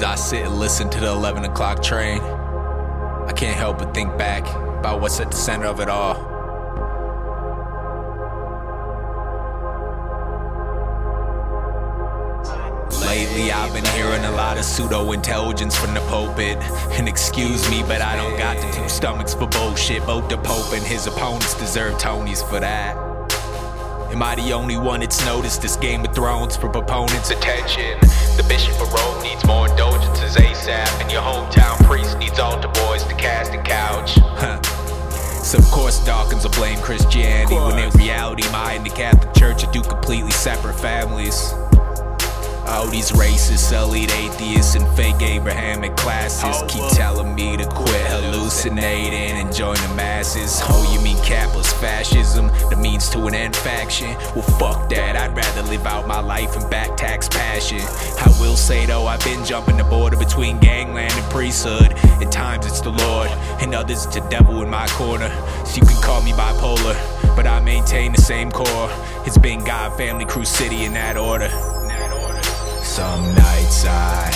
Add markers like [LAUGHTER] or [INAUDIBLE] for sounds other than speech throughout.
As I sit and listen to the 11 o'clock train, I can't help but think back about what's at the center of it all. Lately, I've been hearing a lot of pseudo intelligence from the pulpit. And excuse me, but I don't got the two stomachs for bullshit. Both the Pope and his opponents deserve Tonys for that. Am I the only one that's noticed this Game of Thrones for proponents' attention? The Bishop of Rome needs more indulgences ASAP, and your hometown priest needs altar boys to cast a couch. Huh. So of course Dawkins will blame Christianity when in reality my and the Catholic Church are two completely separate families. All these racist, elite atheists, and fake Abrahamic classes keep telling me to quit hallucinating and join the masses. Oh, you mean capitalist fascism, the means to an end faction? Well, fuck that. I'd rather live out my life in back tax passion. I will say though, I've been jumping the border between gangland and priesthood. At times it's the Lord, and others it's the devil in my corner. So you can call me bipolar, but I maintain the same core. It's been God, family, crew, city in that order. Some nights I,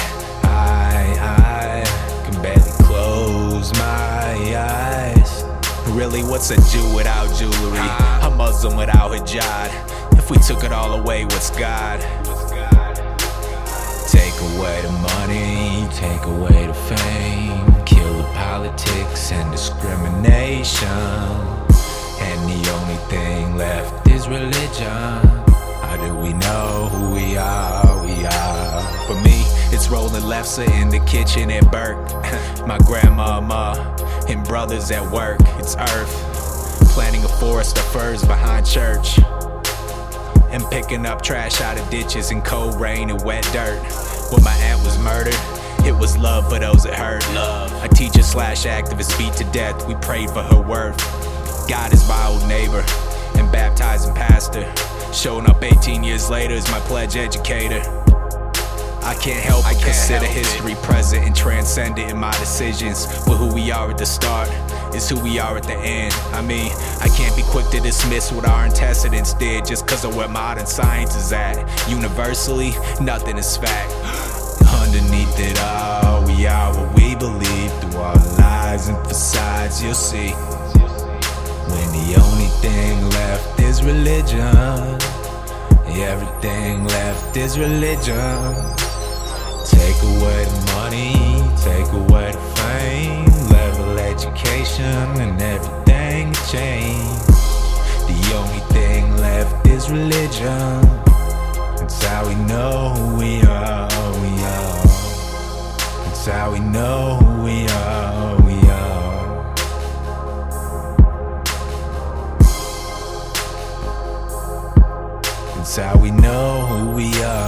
I, I can barely close my eyes. Really, what's a Jew without jewelry? A Muslim without hijab? If we took it all away, what's God? Take away the money, take away the fame, kill the politics and discrimination. And the only thing left is religion. How do we know who we are? For me, it's rolling lefse in the kitchen at Burke. [LAUGHS] My grandmama and brothers at work. It's Earth. Planting a forest of firs behind church. And picking up trash out of ditches in cold rain and wet dirt. When my aunt was murdered, it was love for those that hurt. Love. A teacher slash activist beat to death. We prayed for her worth. God is my old neighbor and baptizing pastor. Showing up 18 years later as my pledge educator. I can't help but consider history it. present and transcendent in my decisions. But who we are at the start is who we are at the end. I mean, I can't be quick to dismiss what our antecedents did just because of where modern science is at. Universally, nothing is fact. [GASPS] Underneath it all, we are what we believe through our lies and facades, you'll see. When the only thing left is religion, everything left is religion. Take away the money, take away the fame, level education, and everything changed. The only thing left is religion. It's how we know who we are, we are. It's how we know who we are, we are. It's how we know who we are.